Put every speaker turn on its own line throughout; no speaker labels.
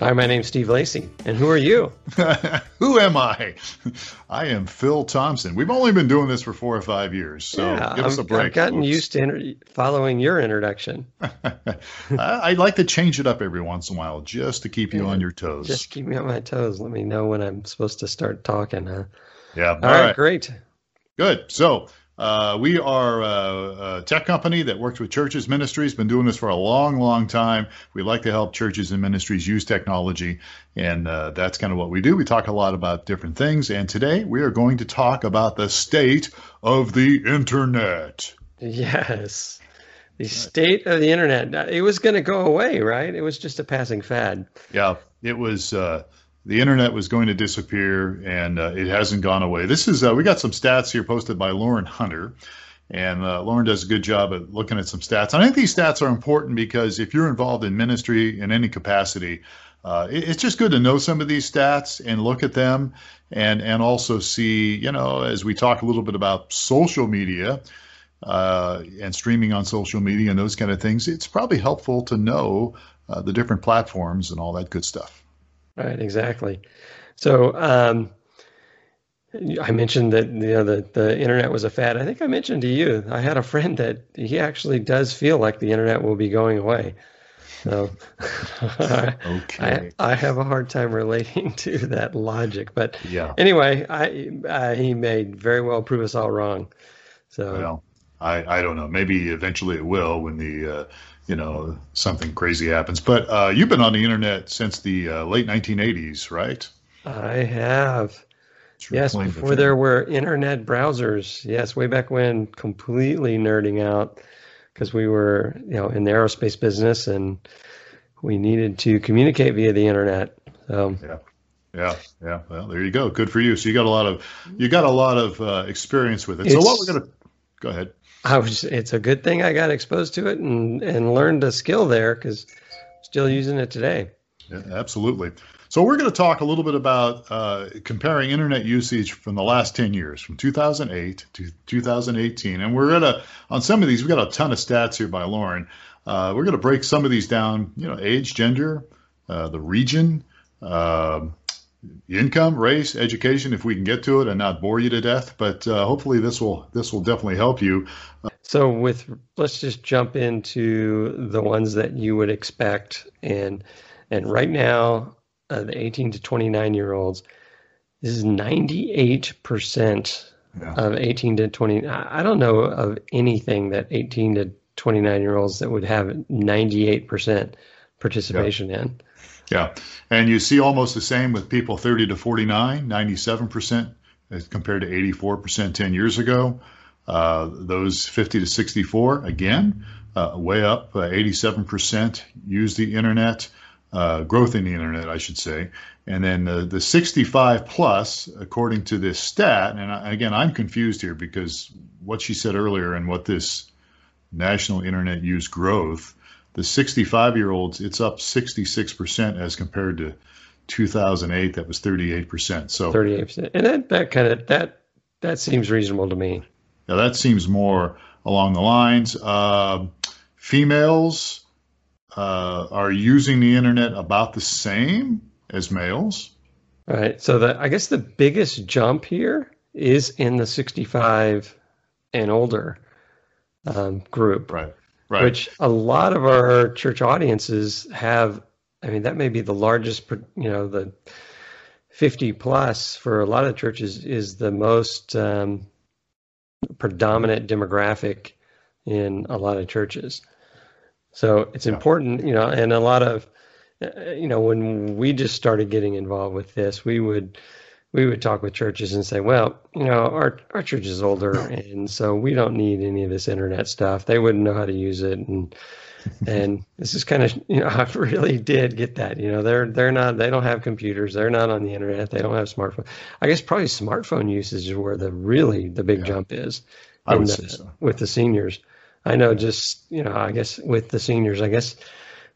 Hi, my name's Steve Lacey. And who are you?
who am I? I am Phil Thompson. We've only been doing this for four or five years, so
yeah,
give us a break.
I've gotten
folks.
used to inter- following your introduction.
I like to change it up every once in a while just to keep you yeah, on your toes.
Just keep me on my toes. Let me know when I'm supposed to start talking, huh?
Yeah.
All, All right, right, great.
Good. So, uh, we are a, a, tech company that works with churches, ministries. Been doing this for a long, long time. We like to help churches and ministries use technology, and uh, that's kind of what we do. We talk a lot about different things, and today we are going to talk about the state of the internet.
Yes, the state of the internet. It was going to go away, right? It was just a passing fad.
Yeah, it was. Uh, the internet was going to disappear, and uh, it hasn't gone away. This is uh, we got some stats here posted by Lauren Hunter, and uh, Lauren does a good job at looking at some stats. I think these stats are important because if you're involved in ministry in any capacity, uh, it, it's just good to know some of these stats and look at them, and and also see, you know, as we talk a little bit about social media. Uh, and streaming on social media and those kind of things, it's probably helpful to know uh, the different platforms and all that good stuff.
Right, exactly. So um, I mentioned that you know the the internet was a fad. I think I mentioned to you I had a friend that he actually does feel like the internet will be going away. So
okay.
I, I have a hard time relating to that logic, but
yeah.
Anyway, I, I he may very well prove us all wrong. So
well, I I don't know. Maybe eventually it will when the uh, you know something crazy happens. But uh, you've been on the internet since the uh, late 1980s, right?
I have. Yes, before there were internet browsers. Yes, way back when, completely nerding out because we were, you know, in the aerospace business and we needed to communicate via the internet. So,
yeah. Yeah, yeah. Well, there you go. Good for you. So you got a lot of you got a lot of uh, experience with it. It's, so what we're gonna go ahead.
I was. It's a good thing I got exposed to it and and learned a skill there because still using it today.
Yeah, absolutely. So we're going to talk a little bit about uh, comparing internet usage from the last 10 years, from 2008 to 2018, and we're gonna on some of these. We got a ton of stats here by Lauren. Uh, we're going to break some of these down. You know, age, gender, uh, the region. Income, race, education, if we can get to it and not bore you to death. But uh, hopefully, this will this will definitely help you.
So, with let's just jump into the ones that you would expect, and and right now, uh, the 18 to 29 year olds, this is 98 percent yeah. of 18 to 20. I don't know of anything that 18 to 29 year olds that would have 98 percent participation yeah. in.
Yeah. And you see almost the same with people 30 to 49, 97% as compared to 84% 10 years ago. Uh, those 50 to 64, again, uh, way up, uh, 87% use the internet, uh, growth in the internet, I should say. And then the, the 65 plus, according to this stat, and I, again, I'm confused here because what she said earlier and what this national internet use growth the 65 year olds, it's up 66% as compared to 2008. That was 38%. So
38%. And that, that kind of, that, that seems reasonable to me.
Yeah, that seems more along the lines. Uh, females uh, are using the internet about the same as males.
All right. So the, I guess the biggest jump here is in the 65 and older um, group.
Right right.
which a lot of our church audiences have. I mean, that may be the largest, you know, the 50 plus for a lot of churches is the most um, predominant demographic in a lot of churches. So it's yeah. important, you know, and a lot of, uh, you know, when we just started getting involved with this, we would we would talk with churches and say, well, you know, our our church is older, and so we don't need any of this internet stuff. They wouldn't know how to use it, and and this is kind of you know I really did get that. You know, they're they're not they don't have computers, they're not on the internet, they don't have smartphone. I guess probably smartphone usage is where the really the big yeah. jump is.
I would the, say so.
with the seniors. I know just you know I guess with the seniors, I guess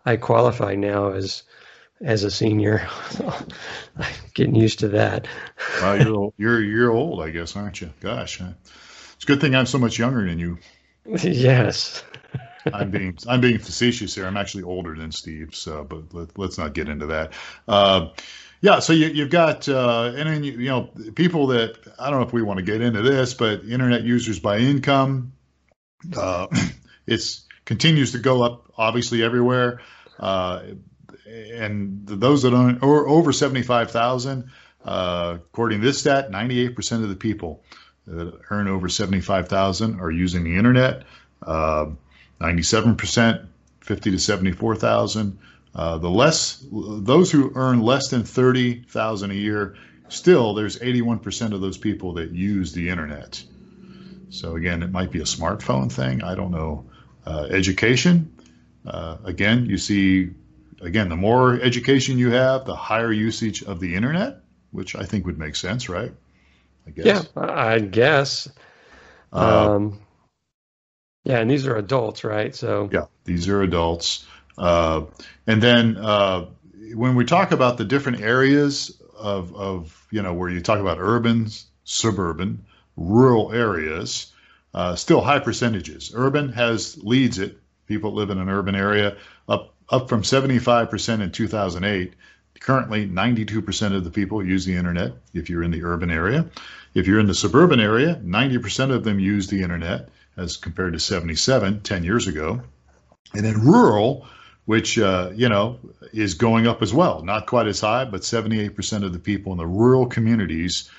I qualify now as as a senior. I'm getting used to that.
well, you're old, you're you're old, I guess, aren't you? Gosh, it's a good thing I'm so much younger than you.
yes.
I'm being I'm being facetious here. I'm actually older than Steve, so but let, us not get into that. Uh, yeah, so you, have got uh, and then you, you, know people that I don't know if we want to get into this, but internet users by income, uh, it's continues to go up obviously everywhere, uh, and those that own or over seventy five thousand, uh, according to this stat, ninety eight percent of the people that earn over seventy five thousand are using the internet. Uh, 97%, 50 to 74,000. Uh, the less those who earn less than 30,000 a year, still there's 81% of those people that use the internet. So again, it might be a smartphone thing. I don't know. Uh, education, uh, again, you see, again, the more education you have, the higher usage of the internet, which I think would make sense, right?
I guess. Yeah, I guess. Uh, um, yeah, and these are adults, right? So
yeah, these are adults. Uh, and then uh, when we talk about the different areas of, of you know where you talk about urban, suburban, rural areas, uh, still high percentages. Urban has leads it. People live in an urban area up up from 75% in 2008. Currently, 92% of the people use the internet if you're in the urban area. If you're in the suburban area, 90% of them use the internet as compared to 77 10 years ago. And in rural, which uh, you know is going up as well, not quite as high, but 78% of the people in the rural communities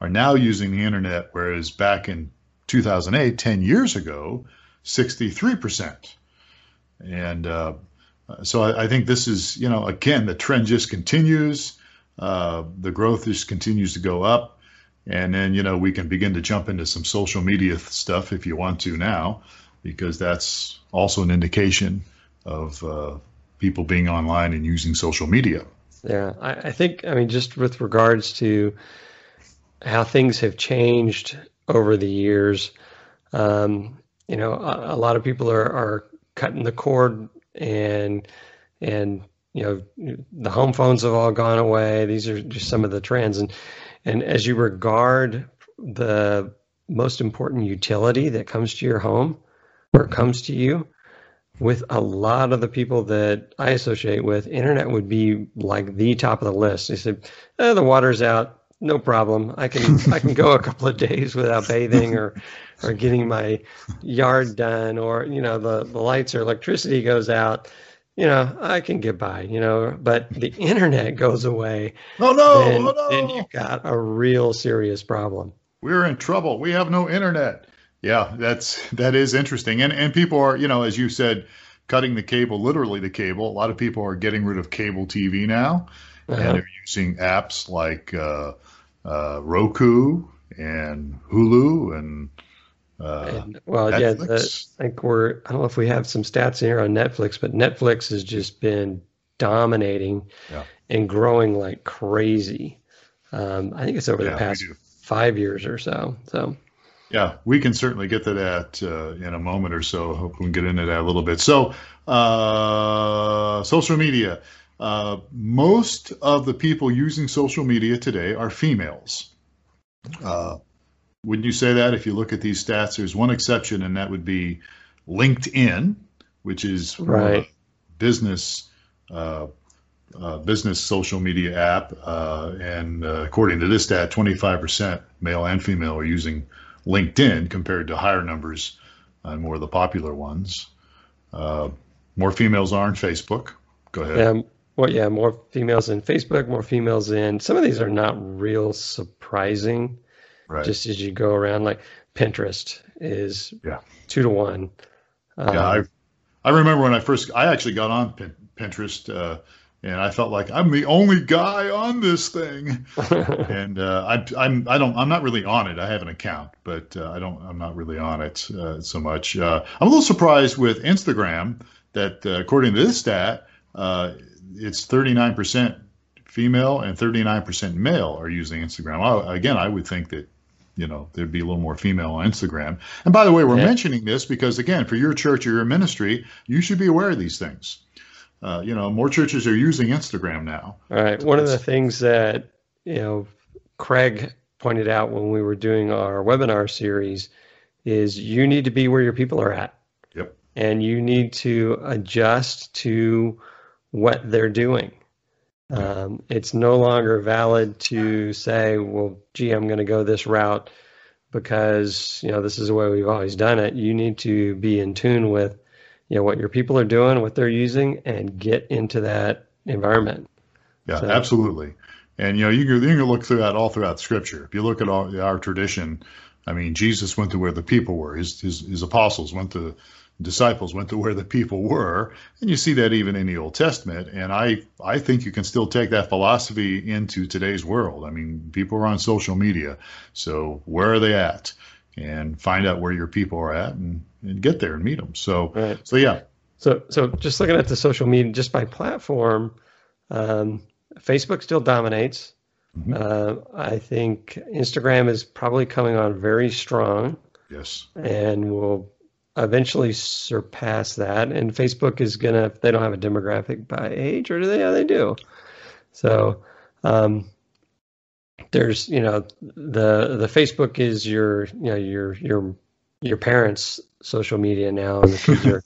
are now using the internet, whereas back in 2008, 10 years ago, 63%. And uh, so I, I, think this is, you know, again, the trend just continues. Uh, the growth just continues to go up. And then, you know, we can begin to jump into some social media stuff if you want to now, because that's also an indication of uh, people being online and using social media.
Yeah, I, I, think, I mean, just with regards to how things have changed over the years, um, you know, a, a, lot of people are, are cutting the cord and, and, you know, the home phones have all gone away. These are just some of the trends. And, and as you regard the most important utility that comes to your home or comes to you, with a lot of the people that I associate with, internet would be like the top of the list. They said, eh, the water's out, no problem. I can I can go a couple of days without bathing or or getting my yard done or you know the the lights or electricity goes out you know, I can get by, you know, but the internet goes away.
Oh no, then, oh, no.
then you've got a real serious problem.
We're in trouble. We have no internet. Yeah, that's that is interesting. And and people are, you know, as you said, cutting the cable, literally the cable. A lot of people are getting rid of cable TV now, uh-huh. and they're using apps like uh, uh, Roku and Hulu and uh,
and, well, Netflix. yeah, I think we're. I don't know if we have some stats here on Netflix, but Netflix has just been dominating yeah. and growing like crazy. Um, I think it's over yeah, the past five years or so. So.
Yeah, we can certainly get to that uh, in a moment or so. Hope we can get into that a little bit. So, uh, social media. Uh, most of the people using social media today are females. Uh, wouldn't you say that if you look at these stats? There's one exception, and that would be LinkedIn, which is
right.
business uh, uh, business social media app. Uh, and uh, according to this stat, 25% male and female are using LinkedIn compared to higher numbers on more of the popular ones. Uh, more females are on Facebook. Go ahead.
Yeah, well, yeah, more females in Facebook, more females in. Some of these are not real surprising right. just as you go around. Like Pinterest is
yeah.
two to one.
Um, yeah, I I remember when I first I actually got on Pin, Pinterest. Uh, and I felt like I'm the only guy on this thing, and uh, I, I'm I don't I'm not really on it. I have an account, but uh, I don't I'm not really on it uh, so much. Uh, I'm a little surprised with Instagram that uh, according to this stat, uh, it's 39% female and 39% male are using Instagram. I, again, I would think that you know there'd be a little more female on Instagram. And by the way, we're yeah. mentioning this because again, for your church or your ministry, you should be aware of these things. Uh, you know, more churches are using Instagram now.
All right. One of the things that you know Craig pointed out when we were doing our webinar series is you need to be where your people are at.
Yep.
And you need to adjust to what they're doing. Um, it's no longer valid to say, well, gee, I'm going to go this route because, you know, this is the way we've always done it. You need to be in tune with, you know, what your people are doing, what they're using, and get into that environment.
Yeah, so, absolutely. And, you know, you can, you can look through that all throughout Scripture. If you look at all, our tradition, I mean, Jesus went to where the people were. His, his, his apostles went to disciples went to where the people were, and you see that even in the Old Testament. And I I think you can still take that philosophy into today's world. I mean, people are on social media, so where are they at? And find out where your people are at, and, and get there and meet them. So right. so yeah.
So so just looking at the social media just by platform, um, Facebook still dominates. Mm-hmm. Uh, I think Instagram is probably coming on very strong.
Yes.
And will eventually surpass that. And Facebook is gonna they don't have a demographic by age, or do they? Yeah, they do. So um, there's you know the the Facebook is your you know your your your parents' social media now, and the kids are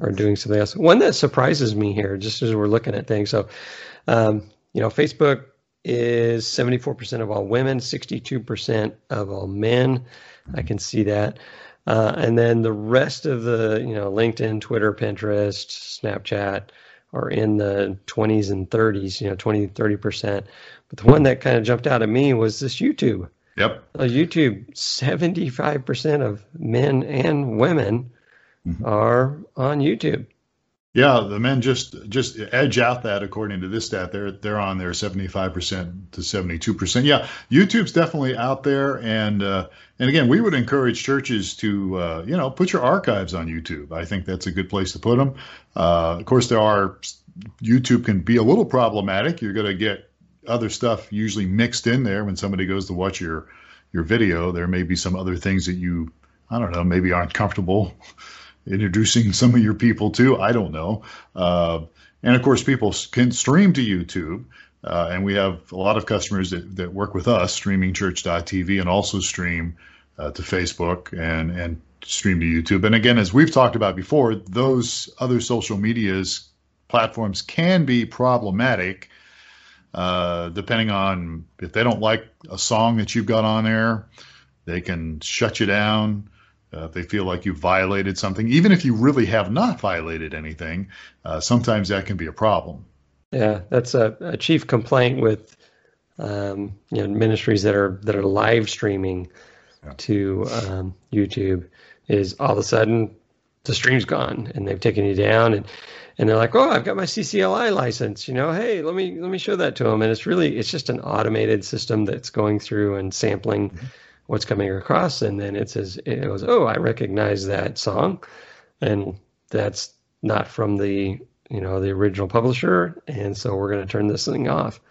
are doing something else. One that surprises me here, just as we're looking at things. So um, you know, Facebook is 74% of all women, 62% of all men. I can see that. Uh, and then the rest of the, you know, LinkedIn, Twitter, Pinterest, Snapchat are in the 20s and 30s, you know, 20, 30%. But the one that kind of jumped out at me was this YouTube.
Yep.
Uh, YouTube, 75% of men and women mm-hmm. are on YouTube.
Yeah, the men just just edge out that according to this stat. They're they're on there 75% to 72%. Yeah, YouTube's definitely out there, and uh, and again, we would encourage churches to uh, you know put your archives on YouTube. I think that's a good place to put them. Uh, of course, there are YouTube can be a little problematic. You're going to get other stuff usually mixed in there when somebody goes to watch your your video. There may be some other things that you I don't know maybe aren't comfortable introducing some of your people to. I don't know. Uh, and of course, people can stream to YouTube. Uh, and we have a lot of customers that, that work with us, streamingchurch.tv, and also stream uh, to Facebook and, and stream to YouTube. And again, as we've talked about before, those other social medias platforms can be problematic uh, depending on if they don't like a song that you've got on there, they can shut you down. Uh, if they feel like you violated something, even if you really have not violated anything, uh, sometimes that can be a problem.
Yeah, that's a, a chief complaint with um, you know ministries that are that are live streaming yeah. to um, YouTube is all of a sudden the stream's gone and they've taken you down and and they're like, oh, I've got my CCLI license. You know, hey, let me let me show that to them. And it's really it's just an automated system that's going through and sampling. Mm-hmm what's coming across, and then it says it goes, oh, I recognize that song, and that's not from the you know the original publisher, and so we're going to turn this thing off.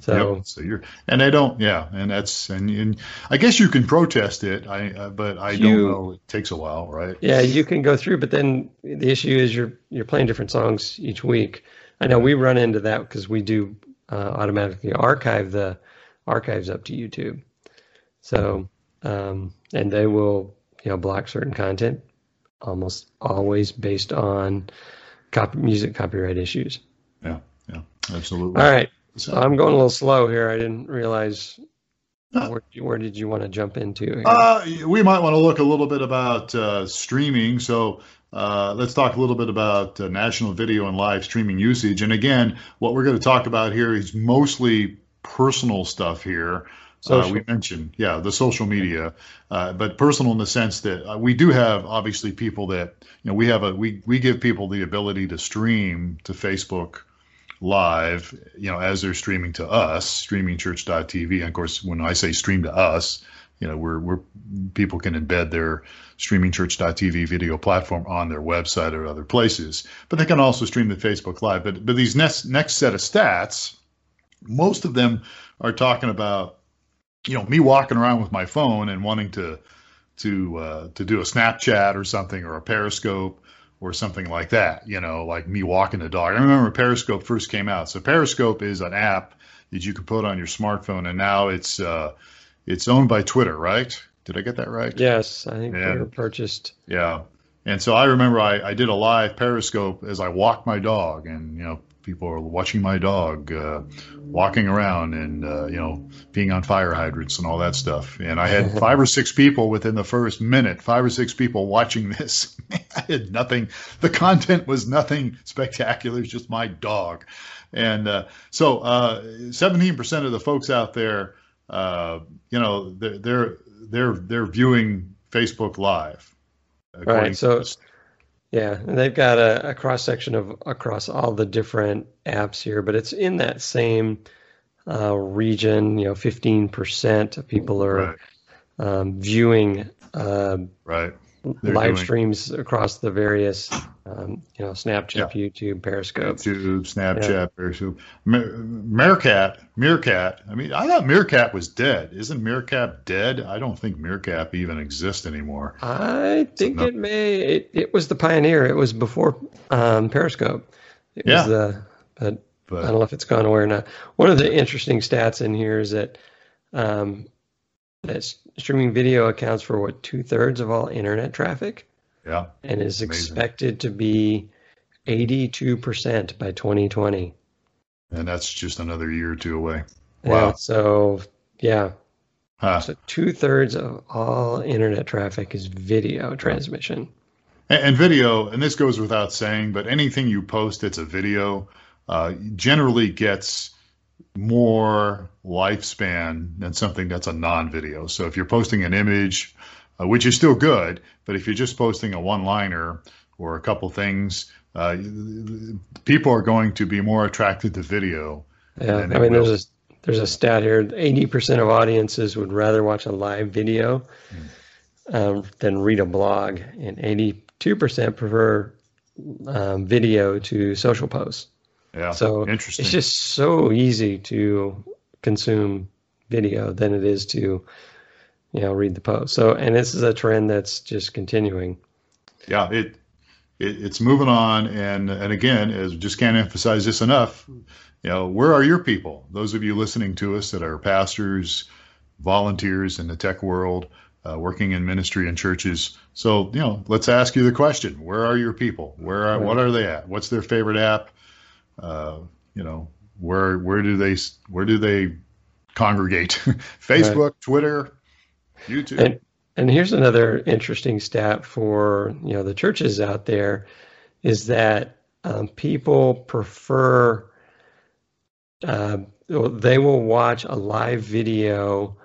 So, yep. so you're, and I don't, yeah, and that's, and, and I guess you can protest it, I, uh, but I you, don't know. It takes a while, right?
Yeah, you can go through, but then the issue is you're you're playing different songs each week. I know we run into that because we do uh, automatically archive the archives up to YouTube. So, um, and they will, you know, block certain content almost always based on copy, music copyright issues.
Yeah, yeah, absolutely.
All right. So I'm going a little slow here. I didn't realize where, where, did you want to jump into?
Uh, we might want to look a little bit about uh, streaming. So uh, let's talk a little bit about uh, national video and live streaming usage. And again, what we're going to talk about here is mostly personal stuff here. Uh, we mentioned, yeah, the social media, uh, but personal in the sense that uh, we do have obviously people that you know we have a we we give people the ability to stream to Facebook live, you know, as they're streaming to us, streamingchurch.tv. And of course, when I say stream to us, you know, where where people can embed their streamingchurch.tv video platform on their website or other places. But they can also stream the Facebook Live. But but these next next set of stats, most of them are talking about, you know, me walking around with my phone and wanting to to uh, to do a Snapchat or something or a Periscope or something like that. You know, like me walking the dog. I remember Periscope first came out. So Periscope is an app that you can put on your smartphone, and now it's uh, it's owned by Twitter, right? Did I get that right?
Yes, I think yeah. Twitter purchased.
Yeah, and so I remember I, I did a live Periscope as I walked my dog, and you know people are watching my dog uh, walking around and uh, you know being on fire hydrants and all that stuff. And I had five or six people within the first minute, five or six people watching this. I had nothing. The content was nothing spectacular. It's just my dog. And uh, so, uh, 17% of the folks out there, uh, you know, they're, they're they're they're viewing Facebook Live.
Right. So, yeah, and they've got a, a cross section of across all the different apps here, but it's in that same uh, region. You know, 15% of people are right. um, viewing. Uh,
right
live doing. streams across the various, um, you know, Snapchat, yeah. YouTube, Periscope,
YouTube, Snapchat, yeah. Periscope, Meerkat, Meerkat. I mean, I thought Meerkat was dead. Isn't Meerkat dead? I don't think Meerkat even exists anymore.
I think it may. It, it, was the pioneer. It was before um, Periscope. It yeah. was the, but, but, I don't know if it's gone away or not. One of the interesting stats in here is that um, that streaming video accounts for what two thirds of all internet traffic.
Yeah.
And is Amazing. expected to be 82% by 2020.
And that's just another year or two away.
Wow. Yeah, so, yeah. Huh. So, two thirds of all internet traffic is video transmission.
And, and, video, and this goes without saying, but anything you post that's a video uh, generally gets more lifespan than something that's a non-video. So if you're posting an image, uh, which is still good, but if you're just posting a one-liner or a couple things, uh, people are going to be more attracted to video.
Yeah, I mean, there's a there's a stat here: 80% of audiences would rather watch a live video mm. um, than read a blog, and 82% prefer um, video to social posts.
Yeah.
So
interesting.
It's just so easy to consume video than it is to, you know, read the post. So, and this is a trend that's just continuing.
Yeah, it, it it's moving on, and and again, as just can't emphasize this enough. You know, where are your people? Those of you listening to us that are pastors, volunteers in the tech world, uh, working in ministry and churches. So, you know, let's ask you the question: Where are your people? Where are, what are they at? What's their favorite app? Uh, you know, where where do they where do they congregate? Facebook, right. Twitter, YouTube.
And, and here's another interesting stat for you know the churches out there is that um, people prefer uh, they will watch a live video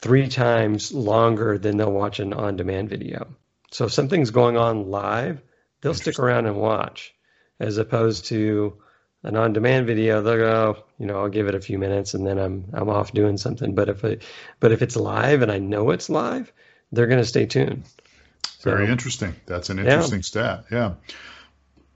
three times longer than they'll watch an on-demand video. So if something's going on live, they'll stick around and watch as opposed to an on-demand video. They'll go, you know, I'll give it a few minutes and then I'm I'm off doing something. But if it, but if it's live and I know it's live, they're going to stay tuned.
So, Very interesting. That's an interesting yeah. stat. Yeah.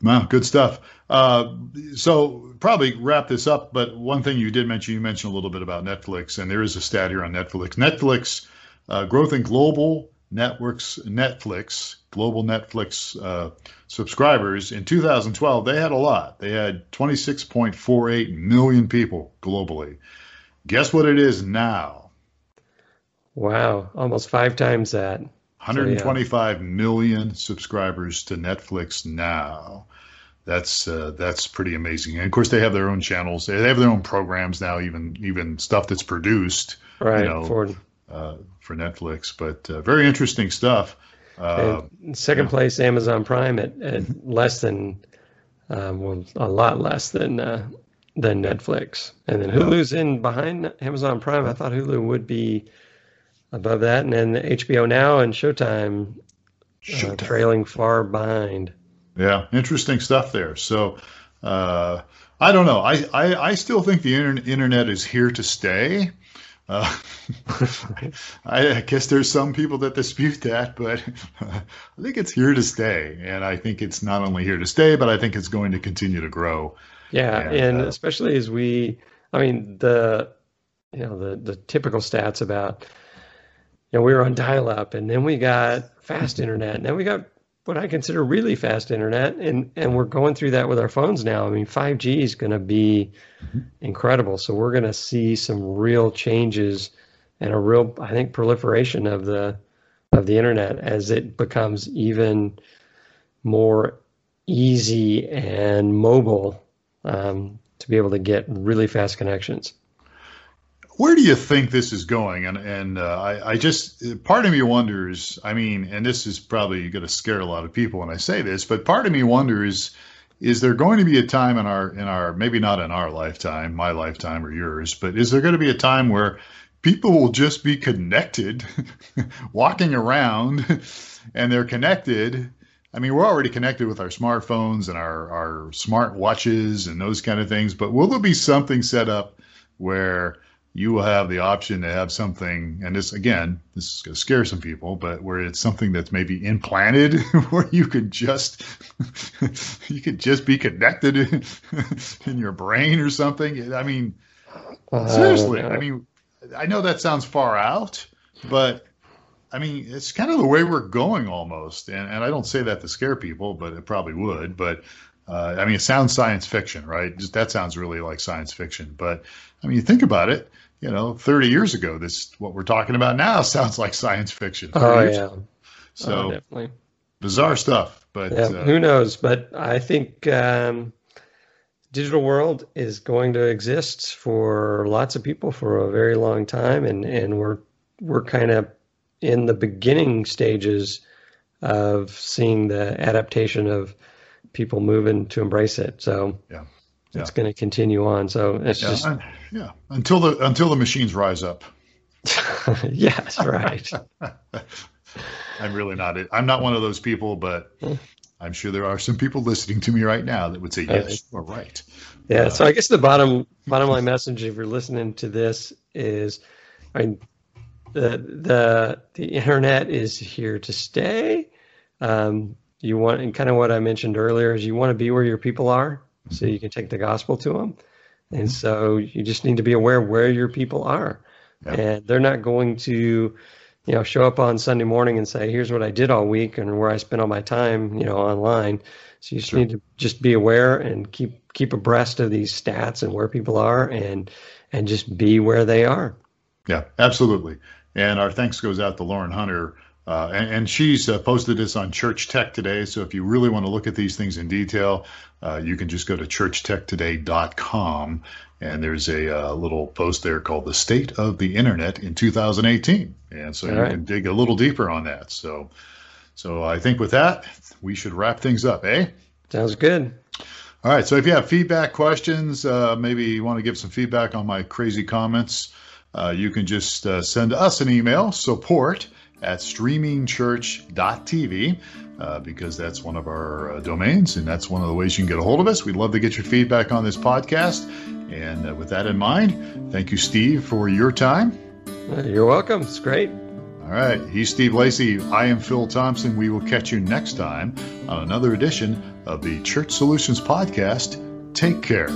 Wow, good stuff. Uh, so probably wrap this up. But one thing you did mention, you mentioned a little bit about Netflix, and there is a stat here on Netflix. Netflix uh, growth in global networks, Netflix, global Netflix uh, subscribers in 2012, they had a lot. They had 26.48 million people globally. Guess what it is now?
Wow, almost five times that.
125 so, yeah. million subscribers to Netflix now. That's uh, that's pretty amazing. And of course, they have their own channels. They have their own programs now. Even even stuff that's produced,
right? You know, for
uh, for Netflix. But uh, very interesting stuff.
Uh, second yeah. place, Amazon Prime at, at less than, uh, well, a lot less than uh, than Netflix, and then Hulu's in behind Amazon Prime. I thought Hulu would be above that, and then HBO Now and Showtime, uh, Showtime. trailing far behind.
Yeah, interesting stuff there. So. Uh, I don't know. I, I, I still think the internet is here to stay. Uh, I, guess there's some people that dispute that, but I think it's here to stay, and I think it's not only here to stay, but I think it's going to continue to grow.
Yeah, and, and uh, especially as we, I mean, the you know the the typical stats about you know we were on dial-up, and then we got fast internet, and then we got what I consider really fast internet, and and we're going through that with our phones now. I mean, 5G is going to be mm-hmm. incredible. So we're going to see some real changes and a real, I think, proliferation of the of the internet as it becomes even more easy and mobile um, to be able to get really fast connections
where do you think this is going? And and uh, I, I just part of me wonders. I mean, and this is probably going to scare a lot of people when I say this, but part of me wonders: is there going to be a time in our in our maybe not in our lifetime, my lifetime or yours, but is there going to be a time where people will just be connected, walking around, and they're connected? I mean, we're already connected with our smartphones and our our smart watches and those kind of things, but will there be something set up where you will have the option to have something, and this again, this is going to scare some people, but where it's something that's maybe implanted, where you could just you could just be connected in your brain or something. I mean, seriously, I mean, I know that sounds far out, but I mean, it's kind of the way we're going almost, and and I don't say that to scare people, but it probably would, but. Uh, I mean, it sounds science fiction, right? Just that sounds really like science fiction. But I mean, you think about it you know, 30 years ago, this what we're talking about now sounds like science fiction.
Oh yeah.
So oh, definitely bizarre stuff, but
yeah, uh, who knows? But I think um, digital world is going to exist for lots of people for a very long time, and and we're we're kind of in the beginning stages of seeing the adaptation of people moving to embrace it. So
yeah
it's going to continue on. So it's
yeah,
just
yeah until the until the machines rise up.
yes, right.
I'm really not. I'm not one of those people, but I'm sure there are some people listening to me right now that would say yes, you are right.
Yeah. Uh, so I guess the bottom bottom line message, if you're listening to this, is I mean, the the the internet is here to stay. Um, you want and kind of what I mentioned earlier is you want to be where your people are so you can take the gospel to them. And mm-hmm. so you just need to be aware where your people are. Yeah. And they're not going to, you know, show up on Sunday morning and say, here's what I did all week and where I spent all my time, you know, online. So you just sure. need to just be aware and keep keep abreast of these stats and where people are and and just be where they are.
Yeah, absolutely. And our thanks goes out to Lauren Hunter uh, and, and, she's uh, posted this on Church Tech today. So if you really want to look at these things in detail, uh, you can just go to churchtechtoday.com. And there's a uh, little post there called The State of the Internet in 2018. And so All you right. can dig a little deeper on that. So, so I think with that, we should wrap things up, eh?
Sounds good.
All right. So if you have feedback, questions, uh, maybe you want to give some feedback on my crazy comments, uh, you can just send us an email support at streamingchurch.tv uh, because that's one of our uh, domains and that's one of the ways you can get a hold of us. We'd love to get your feedback on this podcast. And uh, with that in mind, thank you, Steve, for your time.
You're welcome. It's great.
All right. He's Steve Lacey. I am Phil Thompson. We will catch you next time on another edition of the Church Solutions Podcast. Take care.